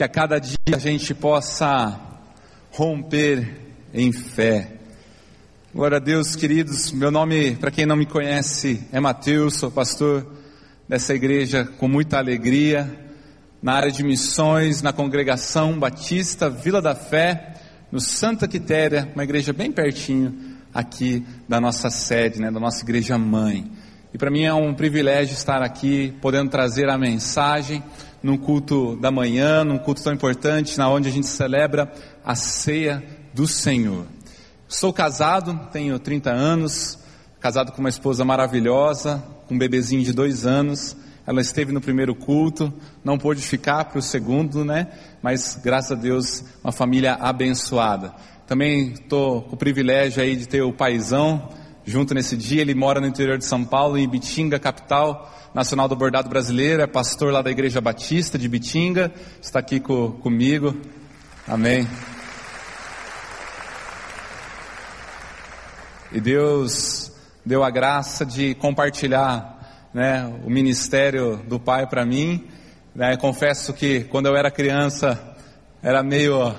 que a cada dia a gente possa romper em fé. Glória a Deus, queridos. Meu nome, para quem não me conhece, é Mateus, sou pastor dessa igreja com muita alegria, na área de missões, na congregação Batista Vila da Fé, no Santa Quitéria, uma igreja bem pertinho aqui da nossa sede, né, da nossa igreja mãe. E para mim é um privilégio estar aqui, podendo trazer a mensagem num culto da manhã, num culto tão importante, na onde a gente celebra a ceia do Senhor. Sou casado, tenho 30 anos, casado com uma esposa maravilhosa, com um bebezinho de dois anos. Ela esteve no primeiro culto, não pôde ficar para o segundo, né? Mas graças a Deus, uma família abençoada. Também estou com o privilégio aí de ter o paizão junto nesse dia. Ele mora no interior de São Paulo, em Bitinga, capital nacional do bordado brasileiro. É pastor lá da Igreja Batista de Bitinga. Está aqui com, comigo. Amém. E Deus deu a graça de compartilhar né, o ministério do Pai para mim. Né, confesso que quando eu era criança era meio,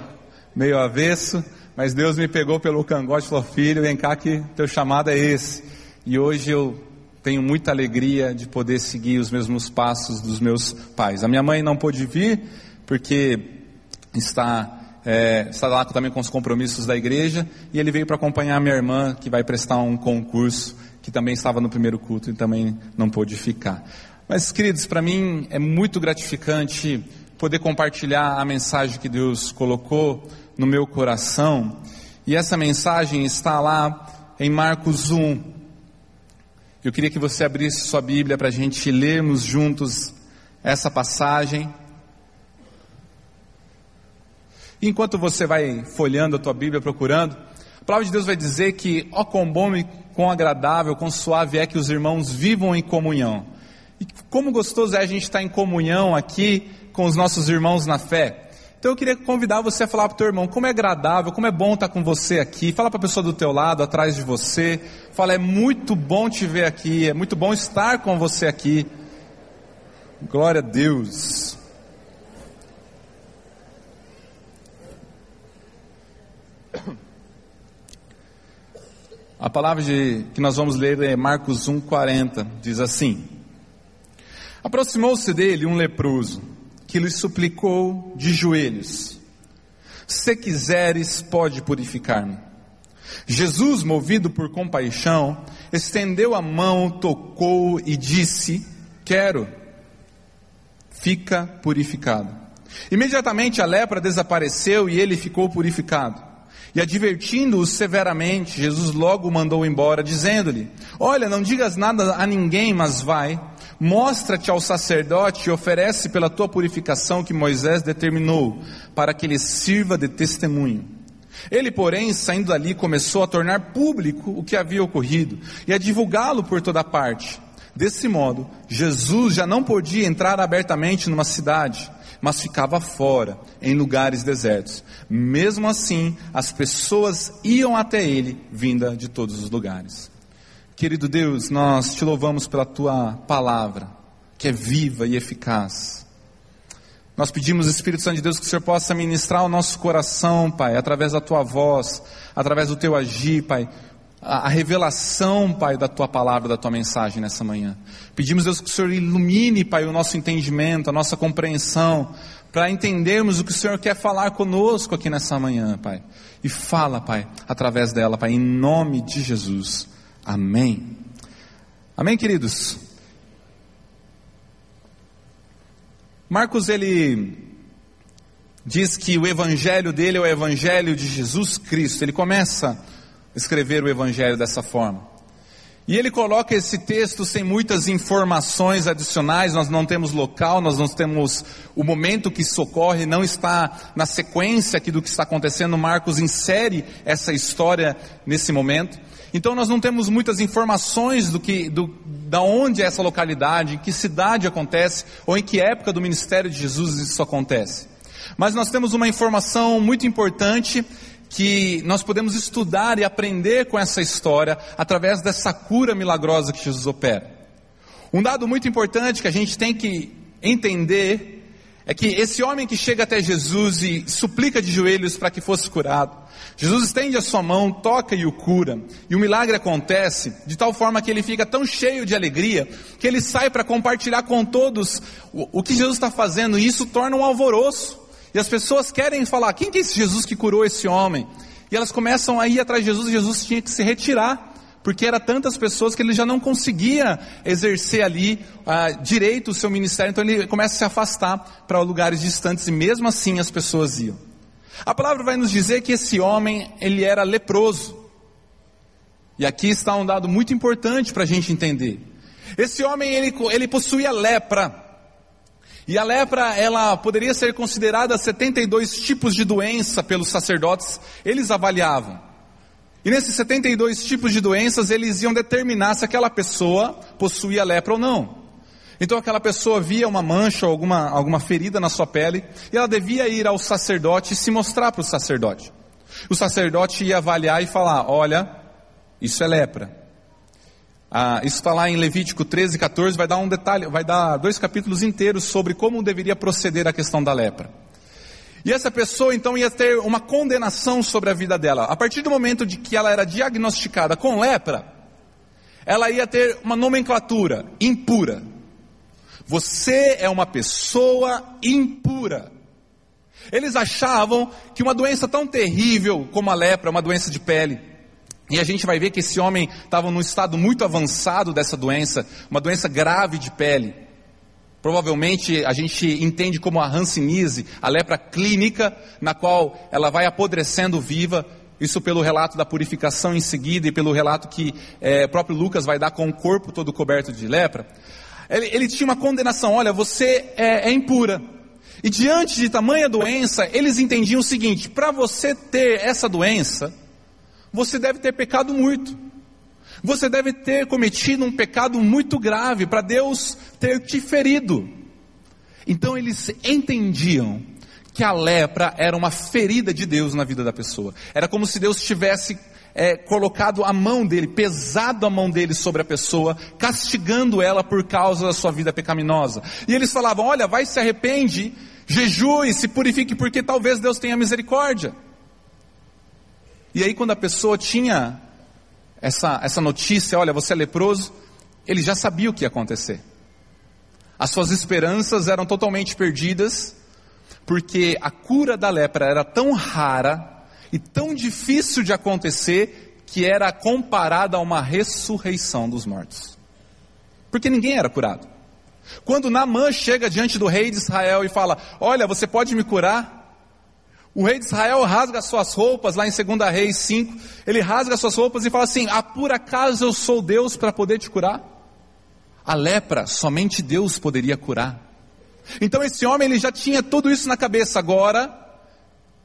meio avesso, mas Deus me pegou pelo cangote e falou: Filho, vem cá que teu chamado é esse. E hoje eu tenho muita alegria de poder seguir os mesmos passos dos meus pais. A minha mãe não pôde vir porque está é, está lá também com os compromissos da igreja, e ele veio para acompanhar a minha irmã, que vai prestar um concurso, que também estava no primeiro culto e também não pôde ficar. Mas, queridos, para mim é muito gratificante poder compartilhar a mensagem que Deus colocou no meu coração, e essa mensagem está lá em Marcos 1. Eu queria que você abrisse sua Bíblia para a gente lermos juntos essa passagem. Enquanto você vai folhando a tua Bíblia, procurando, a palavra de Deus vai dizer que, ó quão bom e quão agradável, quão suave é que os irmãos vivam em comunhão. E como gostoso é a gente estar em comunhão aqui com os nossos irmãos na fé. Então eu queria convidar você a falar para o teu irmão como é agradável, como é bom estar com você aqui. Fala para a pessoa do teu lado, atrás de você. Fala, é muito bom te ver aqui, é muito bom estar com você aqui. Glória a Deus. A palavra de, que nós vamos ler é Marcos 1,40, diz assim: Aproximou-se dele um leproso, que lhe suplicou de joelhos: Se quiseres, pode purificar-me. Jesus, movido por compaixão, estendeu a mão, tocou e disse: Quero, fica purificado. Imediatamente a lepra desapareceu e ele ficou purificado. E advertindo-o severamente, Jesus logo o mandou embora, dizendo-lhe: Olha, não digas nada a ninguém, mas vai, mostra-te ao sacerdote e oferece pela tua purificação que Moisés determinou, para que ele sirva de testemunho. Ele, porém, saindo dali, começou a tornar público o que havia ocorrido e a divulgá-lo por toda parte. Desse modo, Jesus já não podia entrar abertamente numa cidade mas ficava fora, em lugares desertos. Mesmo assim, as pessoas iam até ele, vinda de todos os lugares. Querido Deus, nós te louvamos pela tua palavra, que é viva e eficaz. Nós pedimos, Espírito Santo de Deus, que o Senhor possa ministrar o nosso coração, Pai, através da tua voz, através do teu agir, Pai, a, revelação, Pai, da tua palavra, da tua mensagem nessa manhã. Pedimos, Deus, que o Senhor ilumine, Pai, o nosso entendimento, a nossa compreensão, para entendermos o que o Senhor quer falar conosco aqui nessa manhã, Pai. E fala, Pai, através dela, Pai, em nome de Jesus. Amém. Amém, queridos? Marcos, ele diz que o evangelho dele é o evangelho de Jesus Cristo. Ele começa escrever o Evangelho dessa forma. E ele coloca esse texto sem muitas informações adicionais, nós não temos local, nós não temos o momento que isso ocorre, não está na sequência aqui do que está acontecendo. Marcos insere essa história nesse momento. Então nós não temos muitas informações do que, do, da onde é essa localidade, em que cidade acontece, ou em que época do ministério de Jesus isso acontece. Mas nós temos uma informação muito importante que nós podemos estudar e aprender com essa história através dessa cura milagrosa que Jesus opera. Um dado muito importante que a gente tem que entender é que esse homem que chega até Jesus e suplica de joelhos para que fosse curado, Jesus estende a sua mão, toca e o cura, e o milagre acontece de tal forma que ele fica tão cheio de alegria que ele sai para compartilhar com todos o, o que Jesus está fazendo, e isso torna um alvoroço. E as pessoas querem falar: quem que é esse Jesus que curou esse homem? E elas começam a ir atrás de Jesus, e Jesus tinha que se retirar porque era tantas pessoas que ele já não conseguia exercer ali ah, direito o seu ministério, então ele começa a se afastar para lugares distantes e mesmo assim as pessoas iam. A palavra vai nos dizer que esse homem ele era leproso. E aqui está um dado muito importante para a gente entender. Esse homem ele, ele possuía lepra. E a lepra, ela poderia ser considerada 72 tipos de doença pelos sacerdotes, eles avaliavam. E nesses 72 tipos de doenças, eles iam determinar se aquela pessoa possuía lepra ou não. Então aquela pessoa via uma mancha ou alguma, alguma ferida na sua pele, e ela devia ir ao sacerdote e se mostrar para o sacerdote. O sacerdote ia avaliar e falar: olha, isso é lepra. Ah, isso está lá em Levítico 13, 14, vai dar um detalhe, vai dar dois capítulos inteiros sobre como deveria proceder a questão da lepra. E essa pessoa então ia ter uma condenação sobre a vida dela. A partir do momento de que ela era diagnosticada com lepra, ela ia ter uma nomenclatura impura. Você é uma pessoa impura. Eles achavam que uma doença tão terrível como a lepra, uma doença de pele, e a gente vai ver que esse homem estava num estado muito avançado dessa doença, uma doença grave de pele. Provavelmente a gente entende como a hanseníase, a lepra clínica, na qual ela vai apodrecendo viva, isso pelo relato da purificação em seguida e pelo relato que é, próprio Lucas vai dar com o corpo todo coberto de lepra. Ele, ele tinha uma condenação: olha, você é, é impura. E diante de tamanha doença, eles entendiam o seguinte: para você ter essa doença, você deve ter pecado muito. Você deve ter cometido um pecado muito grave para Deus ter te ferido. Então eles entendiam que a lepra era uma ferida de Deus na vida da pessoa. Era como se Deus tivesse é, colocado a mão dele, pesado a mão dele sobre a pessoa, castigando ela por causa da sua vida pecaminosa. E eles falavam: Olha, vai se arrepende, jejue, se purifique, porque talvez Deus tenha misericórdia. E aí, quando a pessoa tinha essa, essa notícia, olha, você é leproso, ele já sabia o que ia acontecer. As suas esperanças eram totalmente perdidas, porque a cura da lepra era tão rara e tão difícil de acontecer que era comparada a uma ressurreição dos mortos. Porque ninguém era curado. Quando Naamã chega diante do rei de Israel e fala: Olha, você pode me curar? O rei de Israel rasga suas roupas, lá em 2 Reis 5, ele rasga suas roupas e fala assim: Ah, por acaso eu sou Deus para poder te curar? A lepra, somente Deus poderia curar. Então esse homem ele já tinha tudo isso na cabeça. Agora,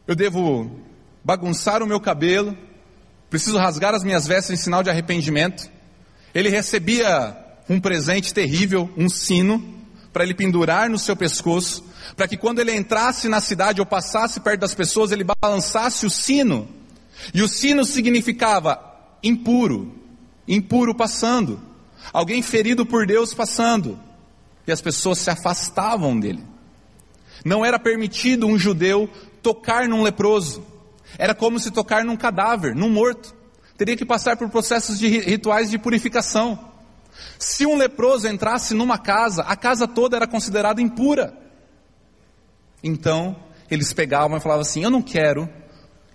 eu devo bagunçar o meu cabelo, preciso rasgar as minhas vestes em sinal de arrependimento. Ele recebia um presente terrível, um sino, para ele pendurar no seu pescoço para que quando ele entrasse na cidade ou passasse perto das pessoas, ele balançasse o sino. E o sino significava impuro, impuro passando, alguém ferido por Deus passando. E as pessoas se afastavam dele. Não era permitido um judeu tocar num leproso. Era como se tocar num cadáver, num morto. Teria que passar por processos de rituais de purificação. Se um leproso entrasse numa casa, a casa toda era considerada impura. Então, eles pegavam e falavam assim: Eu não quero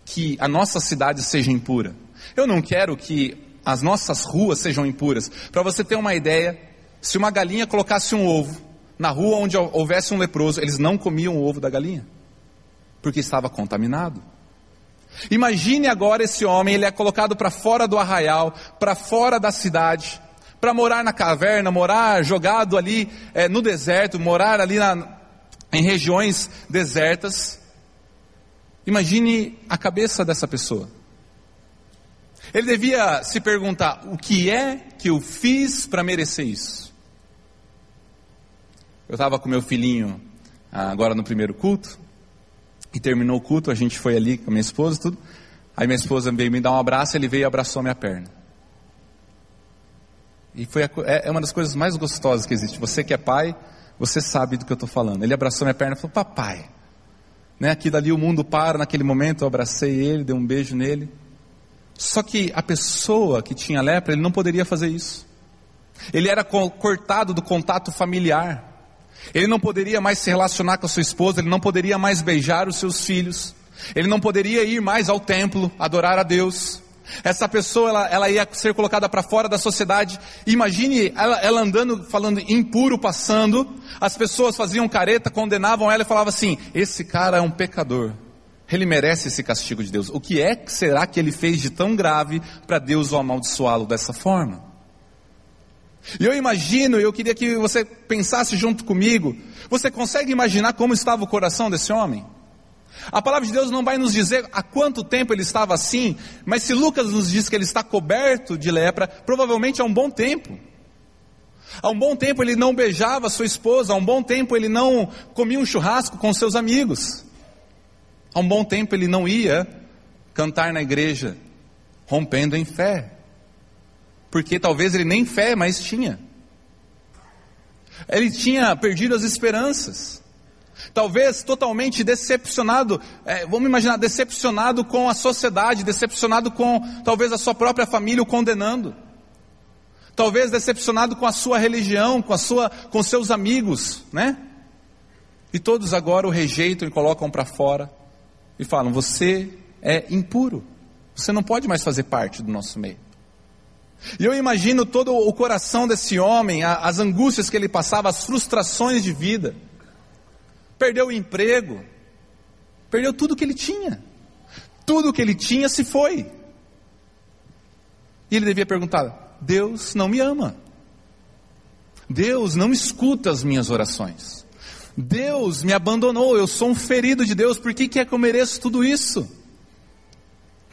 que a nossa cidade seja impura. Eu não quero que as nossas ruas sejam impuras. Para você ter uma ideia, se uma galinha colocasse um ovo na rua onde houvesse um leproso, eles não comiam o ovo da galinha, porque estava contaminado. Imagine agora esse homem, ele é colocado para fora do arraial, para fora da cidade, para morar na caverna, morar jogado ali é, no deserto, morar ali na, em regiões desertas. Imagine a cabeça dessa pessoa. Ele devia se perguntar: o que é que eu fiz para merecer isso? Eu estava com meu filhinho ah, agora no primeiro culto, e terminou o culto, a gente foi ali com a minha esposa tudo. Aí minha esposa veio me dar um abraço, ele veio e abraçou minha perna. E foi a, é, é uma das coisas mais gostosas que existe. Você que é pai, Você sabe do que eu estou falando. Ele abraçou minha perna e falou: Papai. Né, aqui dali o mundo para naquele momento. Eu abracei ele, dei um beijo nele. Só que a pessoa que tinha lepra, ele não poderia fazer isso. Ele era cortado do contato familiar. Ele não poderia mais se relacionar com a sua esposa, ele não poderia mais beijar os seus filhos. Ele não poderia ir mais ao templo adorar a Deus. Essa pessoa ela, ela ia ser colocada para fora da sociedade. Imagine ela, ela, andando, falando impuro, passando. As pessoas faziam careta, condenavam ela e falavam assim: Esse cara é um pecador. Ele merece esse castigo de Deus. O que é que será que ele fez de tão grave para Deus o amaldiçoá-lo dessa forma? E eu imagino, eu queria que você pensasse junto comigo. Você consegue imaginar como estava o coração desse homem? A palavra de Deus não vai nos dizer há quanto tempo ele estava assim, mas se Lucas nos diz que ele está coberto de lepra, provavelmente há um bom tempo. Há um bom tempo ele não beijava sua esposa, há um bom tempo ele não comia um churrasco com seus amigos. Há um bom tempo ele não ia cantar na igreja, rompendo em fé. Porque talvez ele nem fé mais tinha. Ele tinha perdido as esperanças. Talvez totalmente decepcionado, é, vamos imaginar, decepcionado com a sociedade, decepcionado com talvez a sua própria família o condenando. Talvez decepcionado com a sua religião, com a sua, com seus amigos, né? E todos agora o rejeitam e colocam para fora e falam: "Você é impuro. Você não pode mais fazer parte do nosso meio". E eu imagino todo o coração desse homem, as angústias que ele passava, as frustrações de vida perdeu o emprego, perdeu tudo que ele tinha. Tudo que ele tinha se foi. E ele devia perguntar: Deus não me ama. Deus não escuta as minhas orações. Deus me abandonou, eu sou um ferido de Deus, por que, que é que eu mereço tudo isso?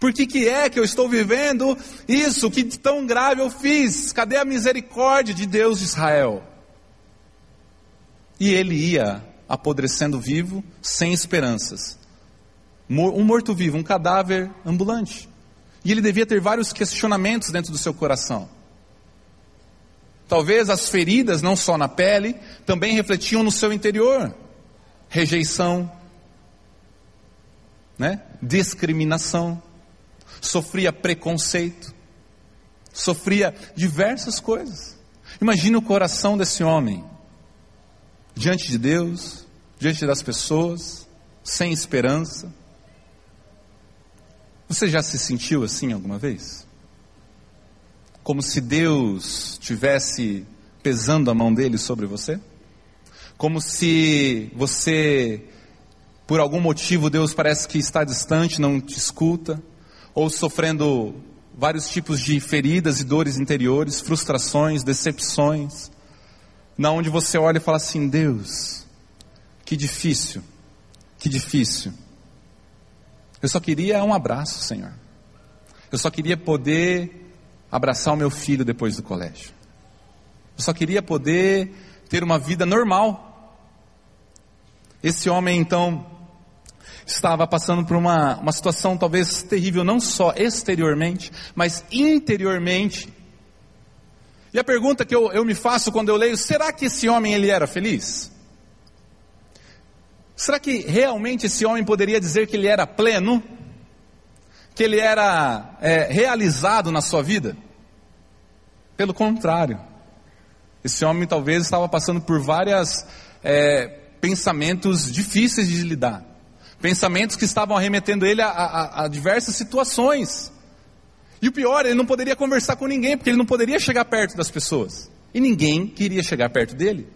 Por que, que é que eu estou vivendo isso? Que tão grave eu fiz? Cadê a misericórdia de Deus de Israel? E ele ia apodrecendo vivo, sem esperanças. Um morto-vivo, um cadáver ambulante. E ele devia ter vários questionamentos dentro do seu coração. Talvez as feridas, não só na pele, também refletiam no seu interior. Rejeição, né? discriminação, sofria preconceito, sofria diversas coisas. Imagina o coração desse homem diante de Deus, diante das pessoas, sem esperança. Você já se sentiu assim alguma vez? Como se Deus tivesse pesando a mão dele sobre você? Como se você, por algum motivo, Deus parece que está distante, não te escuta, ou sofrendo vários tipos de feridas e dores interiores, frustrações, decepções, na onde você olha e fala assim: Deus, que difícil, que difícil. Eu só queria um abraço, Senhor. Eu só queria poder abraçar o meu filho depois do colégio. Eu só queria poder ter uma vida normal. Esse homem, então, estava passando por uma, uma situação talvez terrível, não só exteriormente, mas interiormente. E a pergunta que eu, eu me faço quando eu leio, será que esse homem ele era feliz? Será que realmente esse homem poderia dizer que ele era pleno? Que ele era é, realizado na sua vida? Pelo contrário, esse homem talvez estava passando por vários é, pensamentos difíceis de lidar, pensamentos que estavam arremetendo ele a, a, a diversas situações. E o pior, ele não poderia conversar com ninguém, porque ele não poderia chegar perto das pessoas. E ninguém queria chegar perto dele.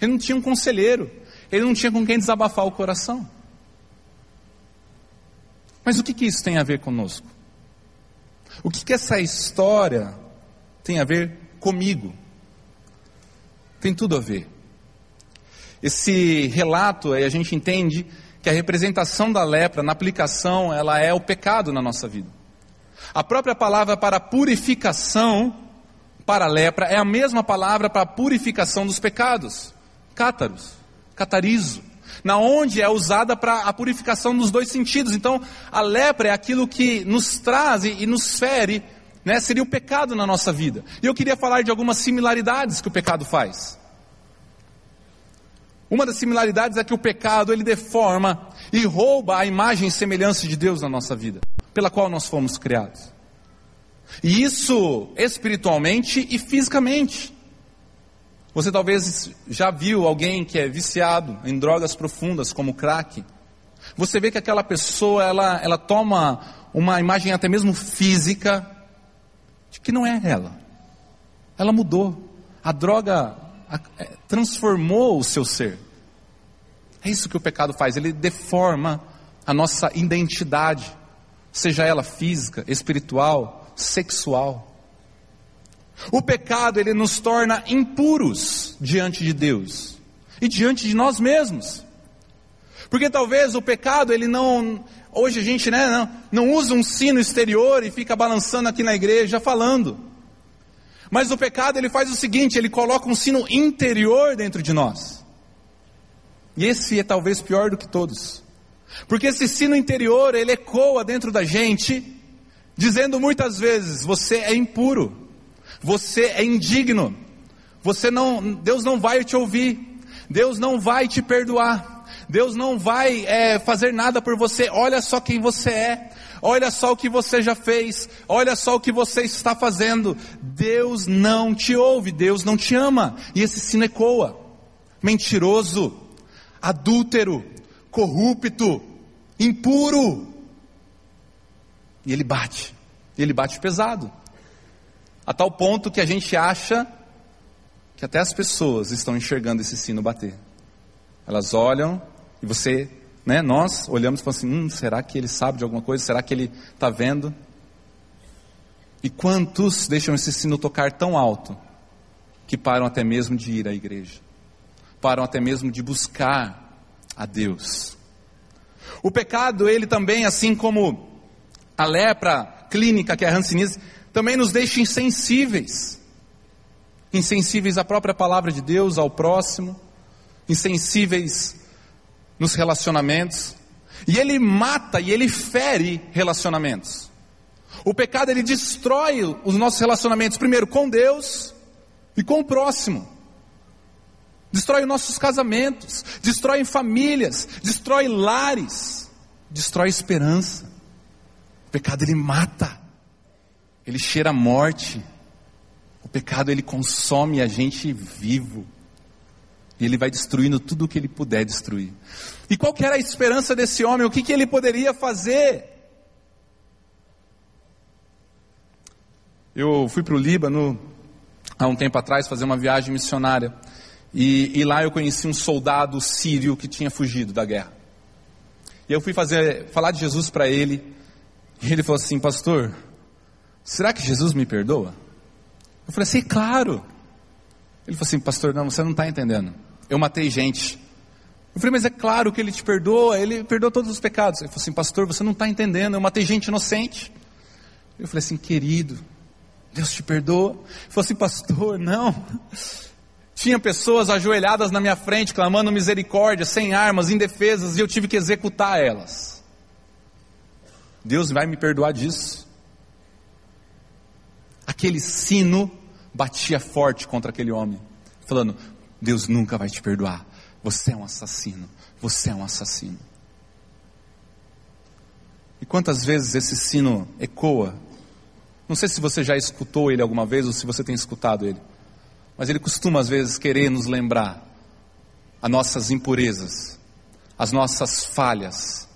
Ele não tinha um conselheiro, ele não tinha com quem desabafar o coração. Mas o que, que isso tem a ver conosco? O que, que essa história tem a ver comigo? Tem tudo a ver. Esse relato, a gente entende que a representação da lepra, na aplicação, ela é o pecado na nossa vida. A própria palavra para purificação, para lepra, é a mesma palavra para purificação dos pecados. Cátaros, catarizo. Na onde é usada para a purificação nos dois sentidos. Então, a lepra é aquilo que nos traz e nos fere, né? seria o pecado na nossa vida. E eu queria falar de algumas similaridades que o pecado faz. Uma das similaridades é que o pecado ele deforma e rouba a imagem e semelhança de Deus na nossa vida, pela qual nós fomos criados. E isso espiritualmente e fisicamente. Você talvez já viu alguém que é viciado em drogas profundas, como crack. Você vê que aquela pessoa, ela, ela toma uma imagem até mesmo física, de que não é ela. Ela mudou. A droga é, transformou o seu ser. É isso que o pecado faz, ele deforma a nossa identidade, seja ela física, espiritual, sexual. O pecado ele nos torna impuros diante de Deus e diante de nós mesmos. Porque talvez o pecado ele não hoje a gente né, não, não usa um sino exterior e fica balançando aqui na igreja falando. Mas o pecado ele faz o seguinte, ele coloca um sino interior dentro de nós. E esse é talvez pior do que todos. Porque esse sino interior, ele ecoa dentro da gente, dizendo muitas vezes: você é impuro, você é indigno, você não, Deus não vai te ouvir, Deus não vai te perdoar. Deus não vai é, fazer nada por você. Olha só quem você é. Olha só o que você já fez. Olha só o que você está fazendo. Deus não te ouve. Deus não te ama. E esse sino ecoa. Mentiroso adúltero, corrupto, impuro. E ele bate, ele bate pesado, a tal ponto que a gente acha que até as pessoas estão enxergando esse sino bater. Elas olham e você, né, nós olhamos e falamos assim: hum, será que ele sabe de alguma coisa? Será que ele está vendo? E quantos deixam esse sino tocar tão alto que param até mesmo de ir à igreja? param até mesmo de buscar a Deus. O pecado, ele também, assim como a lepra clínica, que é a hanseníase, também nos deixa insensíveis. Insensíveis à própria palavra de Deus, ao próximo, insensíveis nos relacionamentos. E ele mata e ele fere relacionamentos. O pecado ele destrói os nossos relacionamentos, primeiro com Deus e com o próximo destrói nossos casamentos, destrói famílias, destrói lares, destrói esperança. O pecado ele mata, ele cheira a morte. O pecado ele consome a gente vivo. E ele vai destruindo tudo o que ele puder destruir. E qual que era a esperança desse homem? O que, que ele poderia fazer? Eu fui para o Líbano há um tempo atrás fazer uma viagem missionária. E, e, lá eu conheci um soldado sírio que tinha fugido da guerra. E eu fui fazer, falar de Jesus para ele. E ele falou assim: Pastor, será que Jesus me perdoa? Eu falei assim: Claro. Ele falou assim: Pastor, não, você não está entendendo. Eu matei gente. Eu falei: Mas é claro que ele te perdoa. Ele perdoa todos os pecados. Ele falou assim: Pastor, você não está entendendo. Eu matei gente inocente. Eu falei assim: Querido, Deus te perdoa. Ele falou assim: Pastor, não. Tinha pessoas ajoelhadas na minha frente, clamando misericórdia, sem armas, indefesas, e eu tive que executar elas. Deus vai me perdoar disso. Aquele sino batia forte contra aquele homem, falando: Deus nunca vai te perdoar. Você é um assassino. Você é um assassino. E quantas vezes esse sino ecoa? Não sei se você já escutou ele alguma vez ou se você tem escutado ele. Mas ele costuma às vezes querer nos lembrar as nossas impurezas, as nossas falhas,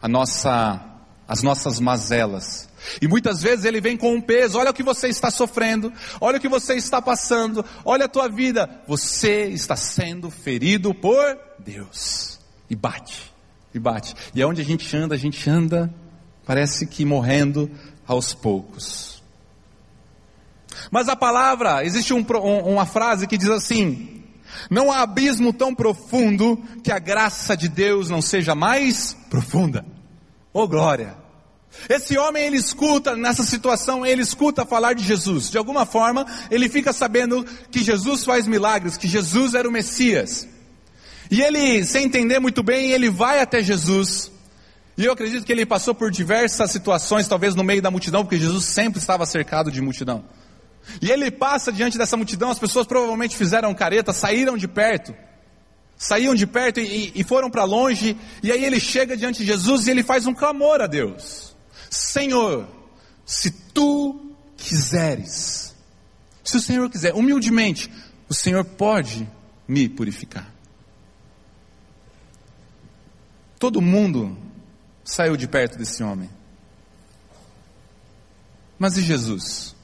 a nossa, as nossas mazelas. E muitas vezes ele vem com um peso: olha o que você está sofrendo, olha o que você está passando, olha a tua vida. Você está sendo ferido por Deus. E bate, e bate. E é onde a gente anda, a gente anda, parece que morrendo aos poucos. Mas a palavra, existe um, um, uma frase que diz assim: Não há abismo tão profundo que a graça de Deus não seja mais profunda. Oh glória! Esse homem ele escuta nessa situação, ele escuta falar de Jesus. De alguma forma, ele fica sabendo que Jesus faz milagres, que Jesus era o Messias. E ele, sem entender muito bem, ele vai até Jesus. E eu acredito que ele passou por diversas situações, talvez no meio da multidão, porque Jesus sempre estava cercado de multidão. E ele passa diante dessa multidão, as pessoas provavelmente fizeram careta, saíram de perto. saíam de perto e, e foram para longe, e aí ele chega diante de Jesus e ele faz um clamor a Deus: Senhor, se tu quiseres, se o Senhor quiser, humildemente, o Senhor pode me purificar. Todo mundo saiu de perto desse homem. Mas e Jesus?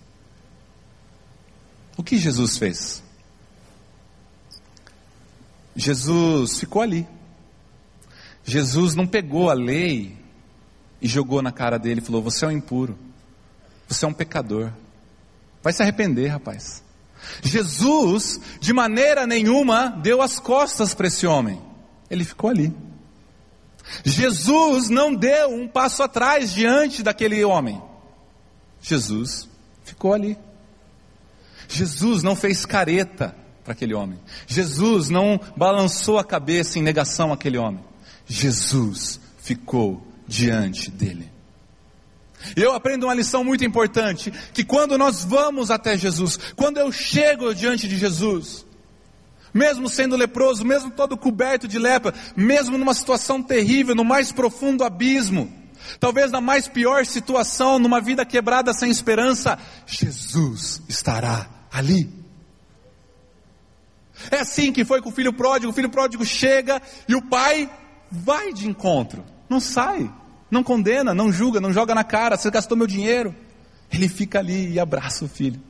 O que Jesus fez? Jesus ficou ali. Jesus não pegou a lei e jogou na cara dele e falou: Você é um impuro, você é um pecador, vai se arrepender, rapaz. Jesus, de maneira nenhuma, deu as costas para esse homem, ele ficou ali. Jesus não deu um passo atrás diante daquele homem, Jesus ficou ali. Jesus não fez careta para aquele homem. Jesus não balançou a cabeça em negação àquele homem. Jesus ficou diante dele. E eu aprendo uma lição muito importante: que quando nós vamos até Jesus, quando eu chego diante de Jesus, mesmo sendo leproso, mesmo todo coberto de lepra, mesmo numa situação terrível, no mais profundo abismo, talvez na mais pior situação, numa vida quebrada sem esperança, Jesus estará ali. É assim que foi com o filho pródigo. O filho pródigo chega e o pai vai de encontro. Não sai, não condena, não julga, não joga na cara. Você gastou meu dinheiro. Ele fica ali e abraça o filho.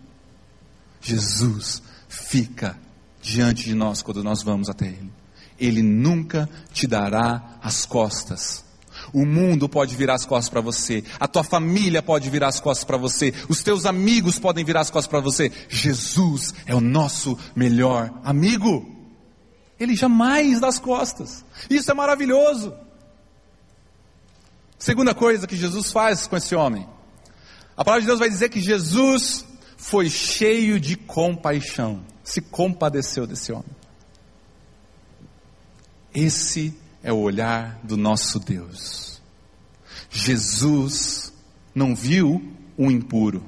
Jesus fica diante de nós quando nós vamos até Ele. Ele nunca te dará as costas. O mundo pode virar as costas para você, a tua família pode virar as costas para você, os teus amigos podem virar as costas para você. Jesus é o nosso melhor amigo. Ele jamais dá as costas. Isso é maravilhoso. Segunda coisa que Jesus faz com esse homem. A palavra de Deus vai dizer que Jesus foi cheio de compaixão, se compadeceu desse homem. Esse é o olhar do nosso Deus. Jesus não viu um impuro.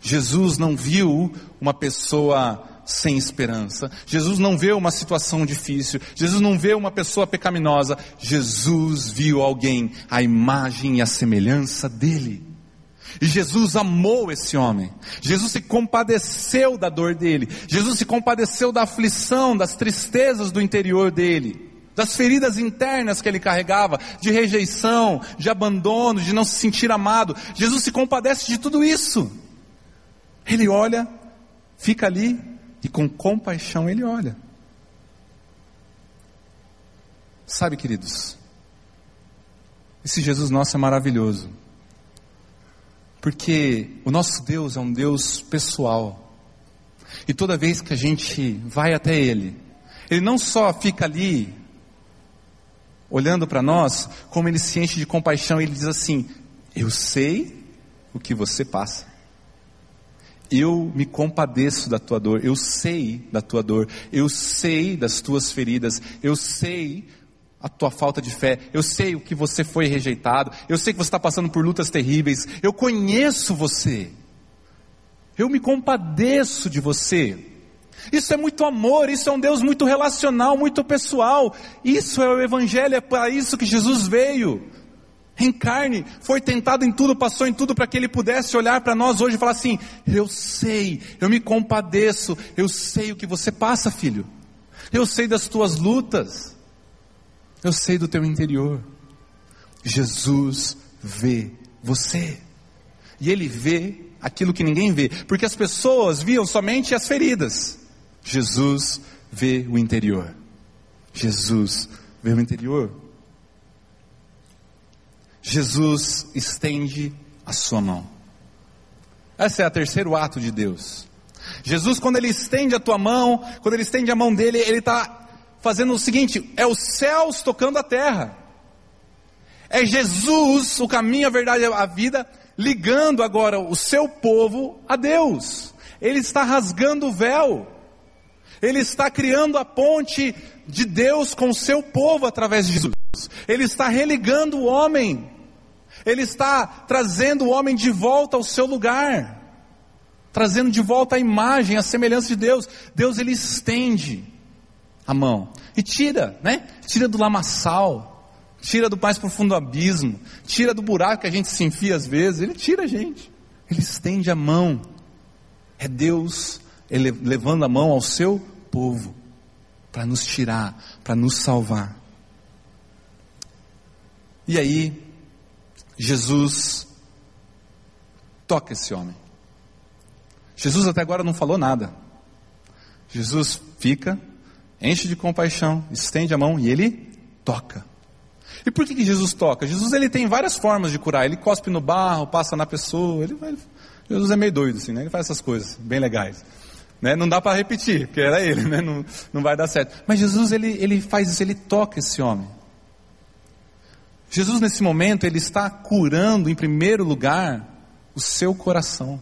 Jesus não viu uma pessoa sem esperança. Jesus não vê uma situação difícil. Jesus não vê uma pessoa pecaminosa. Jesus viu alguém, a imagem e a semelhança dele. E Jesus amou esse homem. Jesus se compadeceu da dor dele. Jesus se compadeceu da aflição, das tristezas do interior dele das feridas internas que ele carregava, de rejeição, de abandono, de não se sentir amado. Jesus se compadece de tudo isso. Ele olha, fica ali e com compaixão ele olha. Sabe, queridos, esse Jesus nosso é maravilhoso. Porque o nosso Deus é um Deus pessoal. E toda vez que a gente vai até Ele, Ele não só fica ali olhando para nós, como ele se enche de compaixão, ele diz assim: Eu sei o que você passa. Eu me compadeço da tua dor, eu sei da tua dor, eu sei das tuas feridas, eu sei a tua falta de fé, eu sei o que você foi rejeitado, eu sei que você está passando por lutas terríveis, eu conheço você, eu me compadeço de você. Isso é muito amor, isso é um Deus muito relacional, muito pessoal. Isso é o Evangelho, é para isso que Jesus veio. Em carne, foi tentado em tudo, passou em tudo para que ele pudesse olhar para nós hoje e falar assim: Eu sei, eu me compadeço, eu sei o que você passa, filho. Eu sei das tuas lutas, eu sei do teu interior. Jesus vê você, e ele vê aquilo que ninguém vê, porque as pessoas viam somente as feridas. Jesus vê o interior. Jesus vê o interior. Jesus estende a sua mão. Esse é o terceiro ato de Deus. Jesus, quando ele estende a tua mão, quando ele estende a mão dele, ele está fazendo o seguinte: é os céus tocando a terra. É Jesus, o caminho, a verdade, a vida, ligando agora o seu povo a Deus. Ele está rasgando o véu. Ele está criando a ponte de Deus com o seu povo através de Jesus. Ele está religando o homem. Ele está trazendo o homem de volta ao seu lugar. Trazendo de volta a imagem, a semelhança de Deus. Deus ele estende a mão. e tira, né? Tira do lamaçal, tira do mais profundo abismo, tira do buraco que a gente se enfia às vezes, ele tira a gente. Ele estende a mão. É Deus levando a mão ao seu povo para nos tirar, para nos salvar. E aí, Jesus toca esse homem. Jesus até agora não falou nada. Jesus fica, enche de compaixão, estende a mão e ele toca. E por que, que Jesus toca? Jesus ele tem várias formas de curar. Ele cospe no barro, passa na pessoa. Ele, ele, Jesus é meio doido assim, né? Ele faz essas coisas bem legais. Né? Não dá para repetir, porque era ele, né? não, não vai dar certo. Mas Jesus ele, ele faz isso, ele toca esse homem. Jesus nesse momento ele está curando em primeiro lugar o seu coração.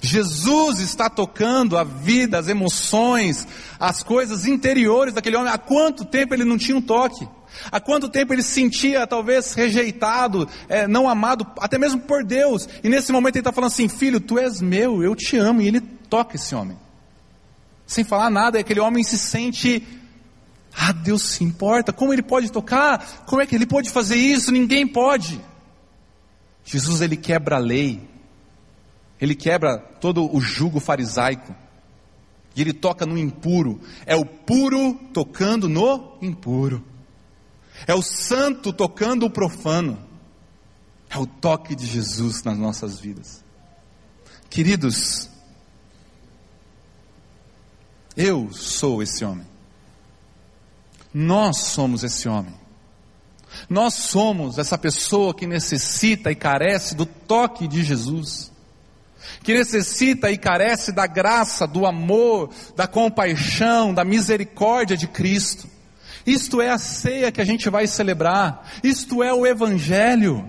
Jesus está tocando a vida, as emoções, as coisas interiores daquele homem. Há quanto tempo ele não tinha um toque? Há quanto tempo ele se sentia talvez rejeitado, é, não amado, até mesmo por Deus. E nesse momento ele está falando assim: Filho, tu és meu, eu te amo. E ele toca esse homem. Sem falar nada, aquele homem se sente. Ah, Deus se importa. Como ele pode tocar? Como é que ele pode fazer isso? Ninguém pode. Jesus ele quebra a lei. Ele quebra todo o jugo farisaico. E ele toca no impuro. É o puro tocando no impuro. É o santo tocando o profano. É o toque de Jesus nas nossas vidas. Queridos, eu sou esse homem. Nós somos esse homem. Nós somos essa pessoa que necessita e carece do toque de Jesus. Que necessita e carece da graça, do amor, da compaixão, da misericórdia de Cristo. Isto é a ceia que a gente vai celebrar. Isto é o Evangelho.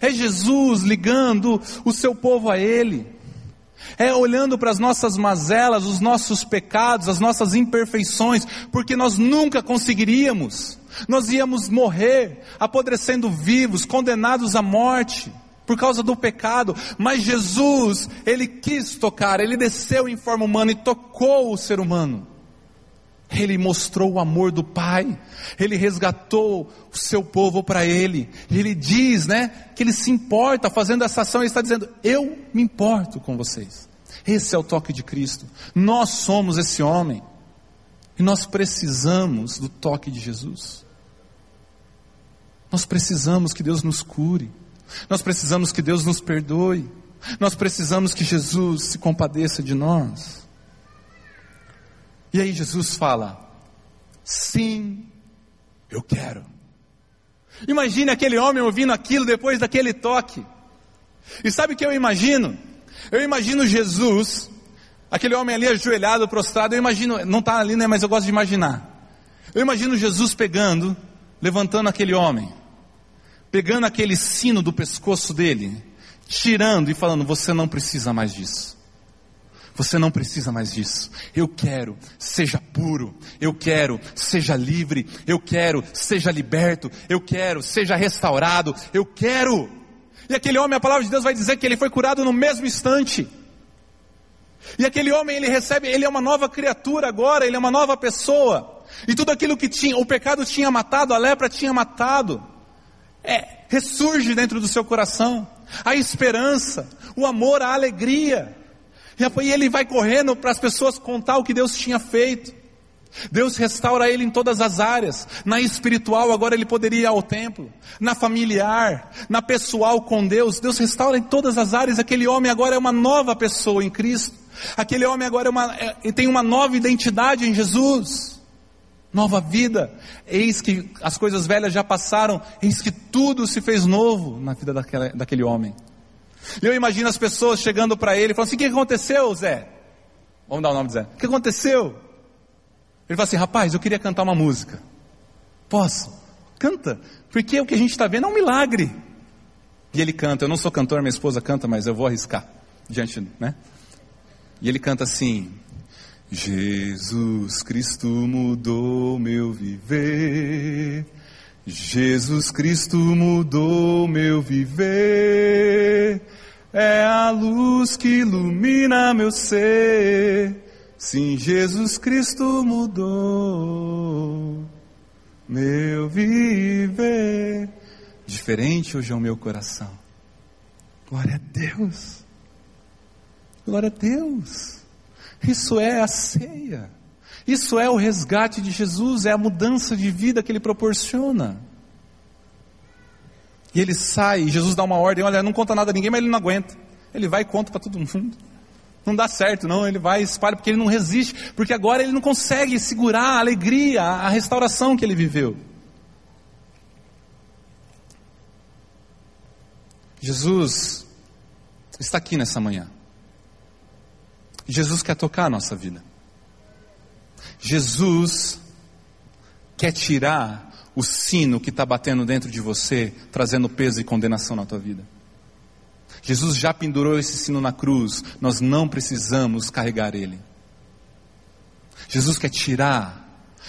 É Jesus ligando o seu povo a Ele. É olhando para as nossas mazelas, os nossos pecados, as nossas imperfeições, porque nós nunca conseguiríamos. Nós íamos morrer, apodrecendo vivos, condenados à morte, por causa do pecado. Mas Jesus, Ele quis tocar, Ele desceu em forma humana e tocou o ser humano. Ele mostrou o amor do Pai, Ele resgatou o seu povo para Ele, Ele diz, né, que Ele se importa fazendo essa ação, Ele está dizendo, eu me importo com vocês. Esse é o toque de Cristo, nós somos esse homem, e nós precisamos do toque de Jesus. Nós precisamos que Deus nos cure, nós precisamos que Deus nos perdoe, nós precisamos que Jesus se compadeça de nós. E aí Jesus fala: Sim, eu quero. Imagine aquele homem ouvindo aquilo depois daquele toque. E sabe o que eu imagino? Eu imagino Jesus, aquele homem ali ajoelhado, prostrado. Eu imagino, não está ali, né? Mas eu gosto de imaginar. Eu imagino Jesus pegando, levantando aquele homem, pegando aquele sino do pescoço dele, tirando e falando: Você não precisa mais disso. Você não precisa mais disso. Eu quero, seja puro. Eu quero, seja livre. Eu quero, seja liberto. Eu quero, seja restaurado. Eu quero. E aquele homem, a palavra de Deus vai dizer que ele foi curado no mesmo instante. E aquele homem, ele recebe, ele é uma nova criatura agora, ele é uma nova pessoa. E tudo aquilo que tinha, o pecado tinha matado, a lepra tinha matado, é, ressurge dentro do seu coração. A esperança, o amor, a alegria. E ele vai correndo para as pessoas contar o que Deus tinha feito. Deus restaura ele em todas as áreas. Na espiritual, agora ele poderia ir ao templo. Na familiar, na pessoal com Deus. Deus restaura em todas as áreas. Aquele homem agora é uma nova pessoa em Cristo. Aquele homem agora é uma, é, tem uma nova identidade em Jesus. Nova vida. Eis que as coisas velhas já passaram. Eis que tudo se fez novo na vida daquela, daquele homem. E eu imagino as pessoas chegando para ele e falando assim: o que aconteceu, Zé? Vamos dar o nome de Zé. O que aconteceu? Ele fala assim: rapaz, eu queria cantar uma música. Posso? Canta. Porque o que a gente está vendo é um milagre. E ele canta. Eu não sou cantor, minha esposa canta, mas eu vou arriscar. Diante, né? E ele canta assim: Jesus Cristo mudou meu viver. Jesus Cristo mudou meu viver, é a luz que ilumina meu ser. Sim, Jesus Cristo mudou meu viver. Diferente hoje é o meu coração. Glória a Deus. Glória a Deus. Isso é a ceia. Isso é o resgate de Jesus, é a mudança de vida que ele proporciona. E ele sai, Jesus dá uma ordem: olha, não conta nada a ninguém, mas ele não aguenta. Ele vai e conta para todo mundo. Não dá certo, não. Ele vai e espalha porque ele não resiste, porque agora ele não consegue segurar a alegria, a restauração que ele viveu. Jesus está aqui nessa manhã. Jesus quer tocar a nossa vida. Jesus quer tirar o sino que está batendo dentro de você, trazendo peso e condenação na tua vida. Jesus já pendurou esse sino na cruz, nós não precisamos carregar ele. Jesus quer tirar,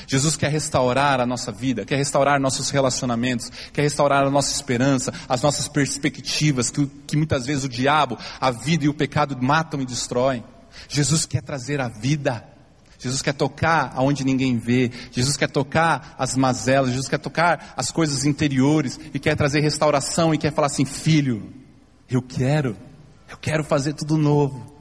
Jesus quer restaurar a nossa vida, quer restaurar nossos relacionamentos, quer restaurar a nossa esperança, as nossas perspectivas, que, que muitas vezes o diabo, a vida e o pecado matam e destroem. Jesus quer trazer a vida. Jesus quer tocar aonde ninguém vê. Jesus quer tocar as mazelas. Jesus quer tocar as coisas interiores e quer trazer restauração e quer falar assim: filho, eu quero, eu quero fazer tudo novo.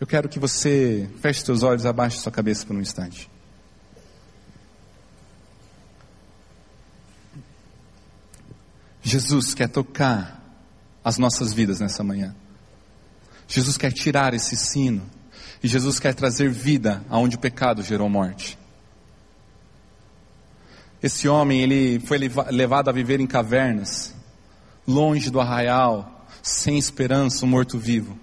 Eu quero que você feche seus olhos, abaixe sua cabeça por um instante. Jesus quer tocar as nossas vidas nessa manhã. Jesus quer tirar esse sino. E Jesus quer trazer vida aonde o pecado gerou morte. Esse homem, ele foi levado a viver em cavernas, longe do arraial, sem esperança, um morto-vivo.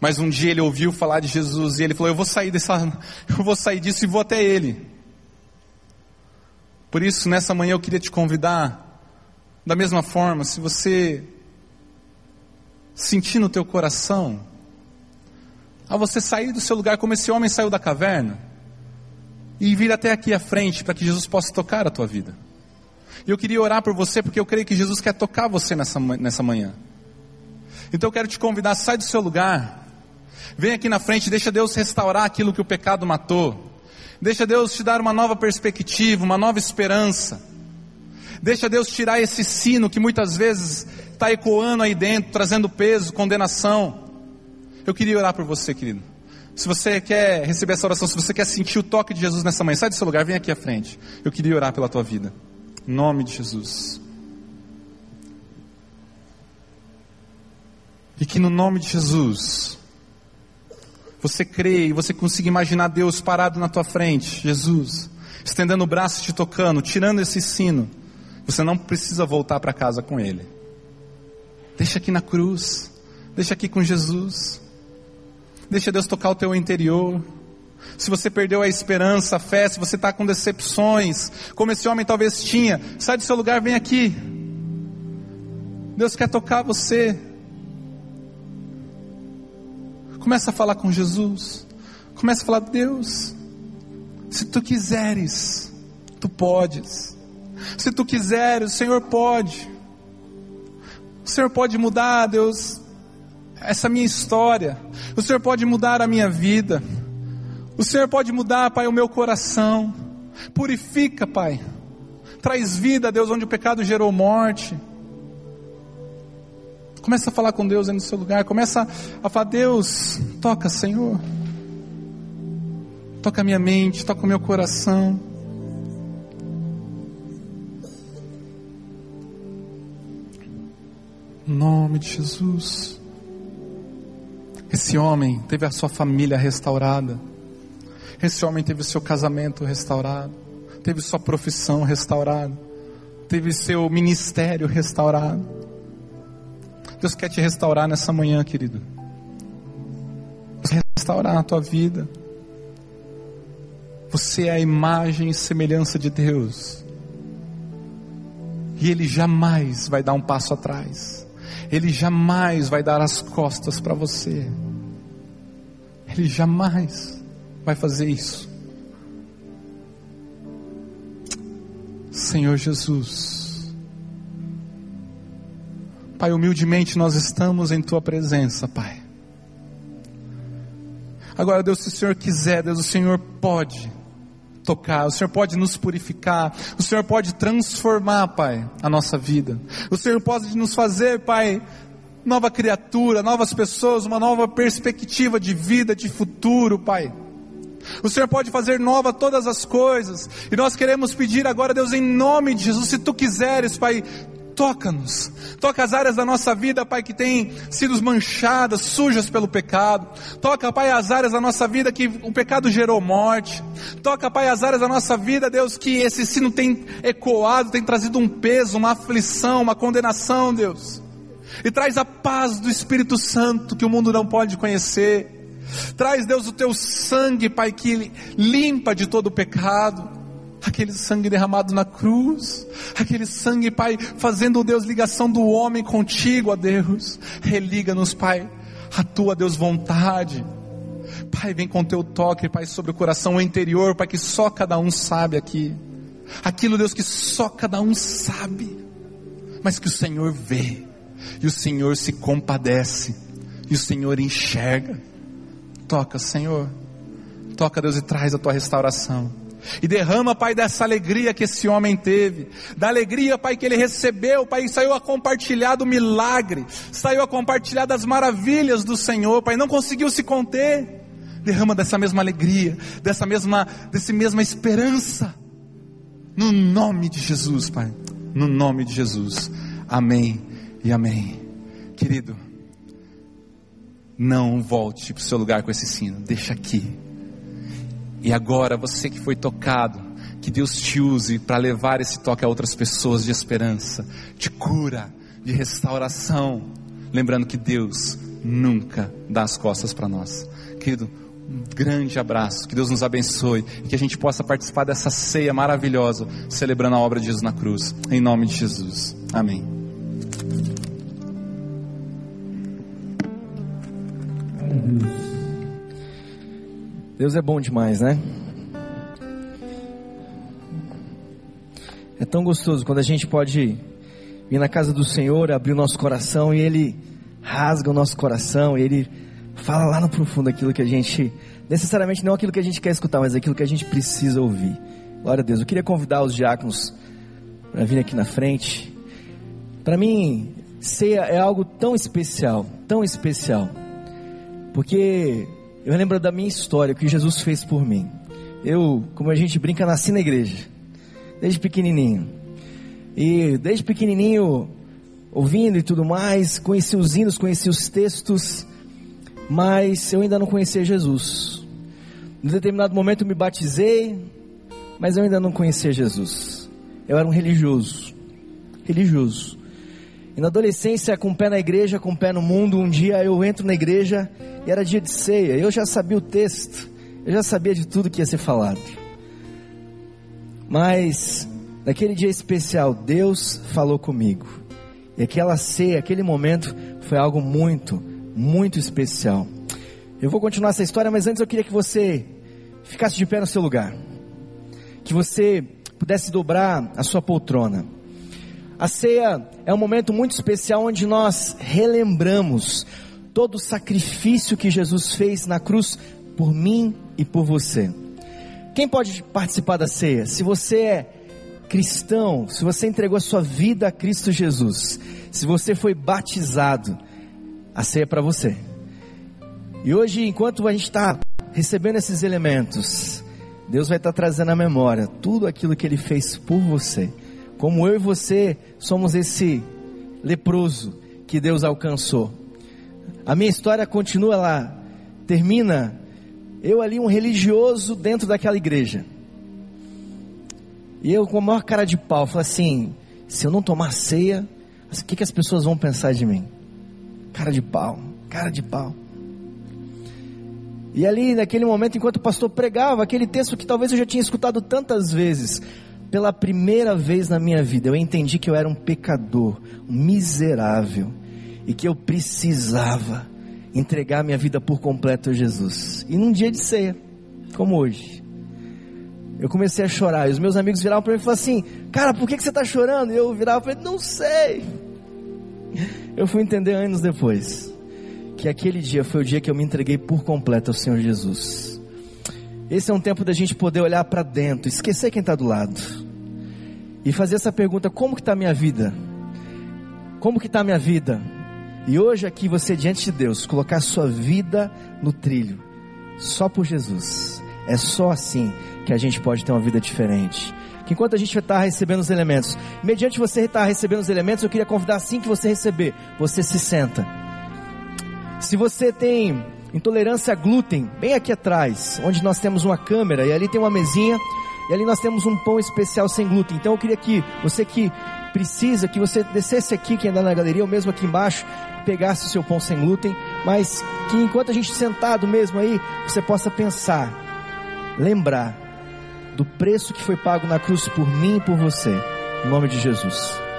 Mas um dia ele ouviu falar de Jesus e ele falou: "Eu vou sair dessa, eu vou sair disso e vou até ele". Por isso, nessa manhã eu queria te convidar, da mesma forma, se você sentir no teu coração, a você sair do seu lugar como esse homem saiu da caverna, e vir até aqui à frente para que Jesus possa tocar a tua vida. Eu queria orar por você porque eu creio que Jesus quer tocar você nessa, nessa manhã. Então eu quero te convidar, sai do seu lugar, vem aqui na frente, deixa Deus restaurar aquilo que o pecado matou, deixa Deus te dar uma nova perspectiva, uma nova esperança, deixa Deus tirar esse sino que muitas vezes está ecoando aí dentro, trazendo peso, condenação. Eu queria orar por você, querido. Se você quer receber essa oração, se você quer sentir o toque de Jesus nessa manhã, sai do seu lugar, vem aqui à frente. Eu queria orar pela tua vida. Em nome de Jesus. E que no nome de Jesus, você crê e você consiga imaginar Deus parado na tua frente, Jesus, estendendo o braço, te tocando, tirando esse sino. Você não precisa voltar para casa com Ele. Deixa aqui na cruz, deixa aqui com Jesus. Deixa Deus tocar o teu interior. Se você perdeu a esperança, a fé, se você está com decepções, como esse homem talvez tinha, sai do seu lugar, vem aqui. Deus quer tocar você. Começa a falar com Jesus. Começa a falar, Deus, se tu quiseres, tu podes. Se tu quiseres, o Senhor pode. O Senhor pode mudar, Deus, essa minha história. O Senhor pode mudar a minha vida. O Senhor pode mudar, Pai, o meu coração. Purifica, Pai. Traz vida, Deus, onde o pecado gerou morte. Começa a falar com Deus aí no seu lugar. Começa a falar, Deus, toca, Senhor. Toca a minha mente, toca o meu coração. Em nome de Jesus. Esse homem teve a sua família restaurada. Esse homem teve o seu casamento restaurado. Teve sua profissão restaurada. Teve seu ministério restaurado. Deus quer te restaurar nessa manhã, querido. Restaurar a tua vida. Você é a imagem e semelhança de Deus. E Ele jamais vai dar um passo atrás. Ele jamais vai dar as costas para você. Ele jamais vai fazer isso. Senhor Jesus, Pai, humildemente nós estamos em Tua presença, Pai. Agora, Deus, se o Senhor quiser, Deus, o Senhor pode tocar, o Senhor pode nos purificar, o Senhor pode transformar, Pai, a nossa vida. O Senhor pode nos fazer, Pai, nova criatura, novas pessoas, uma nova perspectiva de vida, de futuro, Pai. O Senhor pode fazer nova todas as coisas, e nós queremos pedir agora, Deus, em nome de Jesus, se tu quiseres, Pai, Toca-nos, toca as áreas da nossa vida, Pai, que têm sido manchadas, sujas pelo pecado. Toca, Pai, as áreas da nossa vida que o pecado gerou morte. Toca, Pai, as áreas da nossa vida, Deus, que esse sino tem ecoado, tem trazido um peso, uma aflição, uma condenação, Deus. E traz a paz do Espírito Santo que o mundo não pode conhecer. Traz, Deus, o teu sangue, Pai, que limpa de todo o pecado aquele sangue derramado na cruz, aquele sangue, Pai, fazendo, Deus, ligação do homem contigo, ó Deus. Religa-nos, Pai, a tua, Deus, vontade. Pai, vem com teu toque, Pai, sobre o coração interior, Pai, que só cada um sabe aqui. Aquilo, Deus, que só cada um sabe, mas que o Senhor vê, e o Senhor se compadece, e o Senhor enxerga. Toca, Senhor. Toca, Deus, e traz a tua restauração. E derrama, Pai, dessa alegria que esse homem teve, da alegria, Pai, que ele recebeu, Pai, saiu a compartilhar do milagre, saiu a compartilhar das maravilhas do Senhor, Pai, não conseguiu se conter. Derrama dessa mesma alegria, dessa mesma, desse mesma esperança, no nome de Jesus, Pai, no nome de Jesus. Amém e amém. Querido, não volte para o seu lugar com esse sino, deixa aqui. E agora, você que foi tocado, que Deus te use para levar esse toque a outras pessoas de esperança, de cura, de restauração. Lembrando que Deus nunca dá as costas para nós. Querido, um grande abraço, que Deus nos abençoe e que a gente possa participar dessa ceia maravilhosa, celebrando a obra de Jesus na cruz. Em nome de Jesus. Amém. Deus é bom demais, né? É tão gostoso quando a gente pode vir na casa do Senhor, abrir o nosso coração e Ele rasga o nosso coração, e Ele fala lá no profundo aquilo que a gente, necessariamente não aquilo que a gente quer escutar, mas aquilo que a gente precisa ouvir. Glória a Deus. Eu queria convidar os diáconos para vir aqui na frente. Para mim, ceia é algo tão especial, tão especial, porque eu lembro da minha história, o que Jesus fez por mim. Eu, como a gente brinca, nasci na igreja, desde pequenininho. E desde pequenininho, ouvindo e tudo mais, conheci os hinos, conheci os textos, mas eu ainda não conhecia Jesus. Em determinado momento eu me batizei, mas eu ainda não conhecia Jesus. Eu era um religioso, religioso. E na adolescência, com o pé na igreja, com o pé no mundo, um dia eu entro na igreja e era dia de ceia. Eu já sabia o texto, eu já sabia de tudo que ia ser falado. Mas, naquele dia especial, Deus falou comigo. E aquela ceia, aquele momento, foi algo muito, muito especial. Eu vou continuar essa história, mas antes eu queria que você ficasse de pé no seu lugar. Que você pudesse dobrar a sua poltrona. A ceia é um momento muito especial onde nós relembramos todo o sacrifício que Jesus fez na cruz por mim e por você. Quem pode participar da ceia? Se você é cristão, se você entregou a sua vida a Cristo Jesus, se você foi batizado, a ceia é para você. E hoje, enquanto a gente está recebendo esses elementos, Deus vai estar tá trazendo à memória tudo aquilo que Ele fez por você. Como eu e você somos esse leproso que Deus alcançou. A minha história continua lá, termina eu ali um religioso dentro daquela igreja. E eu com a maior cara de pau, falei assim, se eu não tomar ceia, o que, que as pessoas vão pensar de mim? Cara de pau, cara de pau. E ali naquele momento, enquanto o pastor pregava aquele texto que talvez eu já tinha escutado tantas vezes, pela primeira vez na minha vida, eu entendi que eu era um pecador, um miserável e que eu precisava entregar minha vida por completo a Jesus. E num dia de ceia, como hoje, eu comecei a chorar. E os meus amigos viravam para mim e falaram assim: Cara, por que, que você está chorando? E eu virava e falei: Não sei. Eu fui entender anos depois que aquele dia foi o dia que eu me entreguei por completo ao Senhor Jesus. Esse é um tempo da gente poder olhar para dentro, esquecer quem está do lado e fazer essa pergunta: como que está a minha vida? Como que está a minha vida? E hoje aqui você diante de Deus colocar sua vida no trilho, só por Jesus. É só assim que a gente pode ter uma vida diferente. Que enquanto a gente está recebendo os elementos, mediante você estar recebendo os elementos, eu queria convidar assim que você receber, você se senta. Se você tem intolerância a glúten, bem aqui atrás, onde nós temos uma câmera e ali tem uma mesinha e ali nós temos um pão especial sem glúten. Então eu queria que você que precisa, que você descesse aqui, quem anda na galeria, ou mesmo aqui embaixo, pegasse o seu pão sem glúten, mas que enquanto a gente sentado mesmo aí, você possa pensar, lembrar do preço que foi pago na cruz por mim e por você. Em nome de Jesus.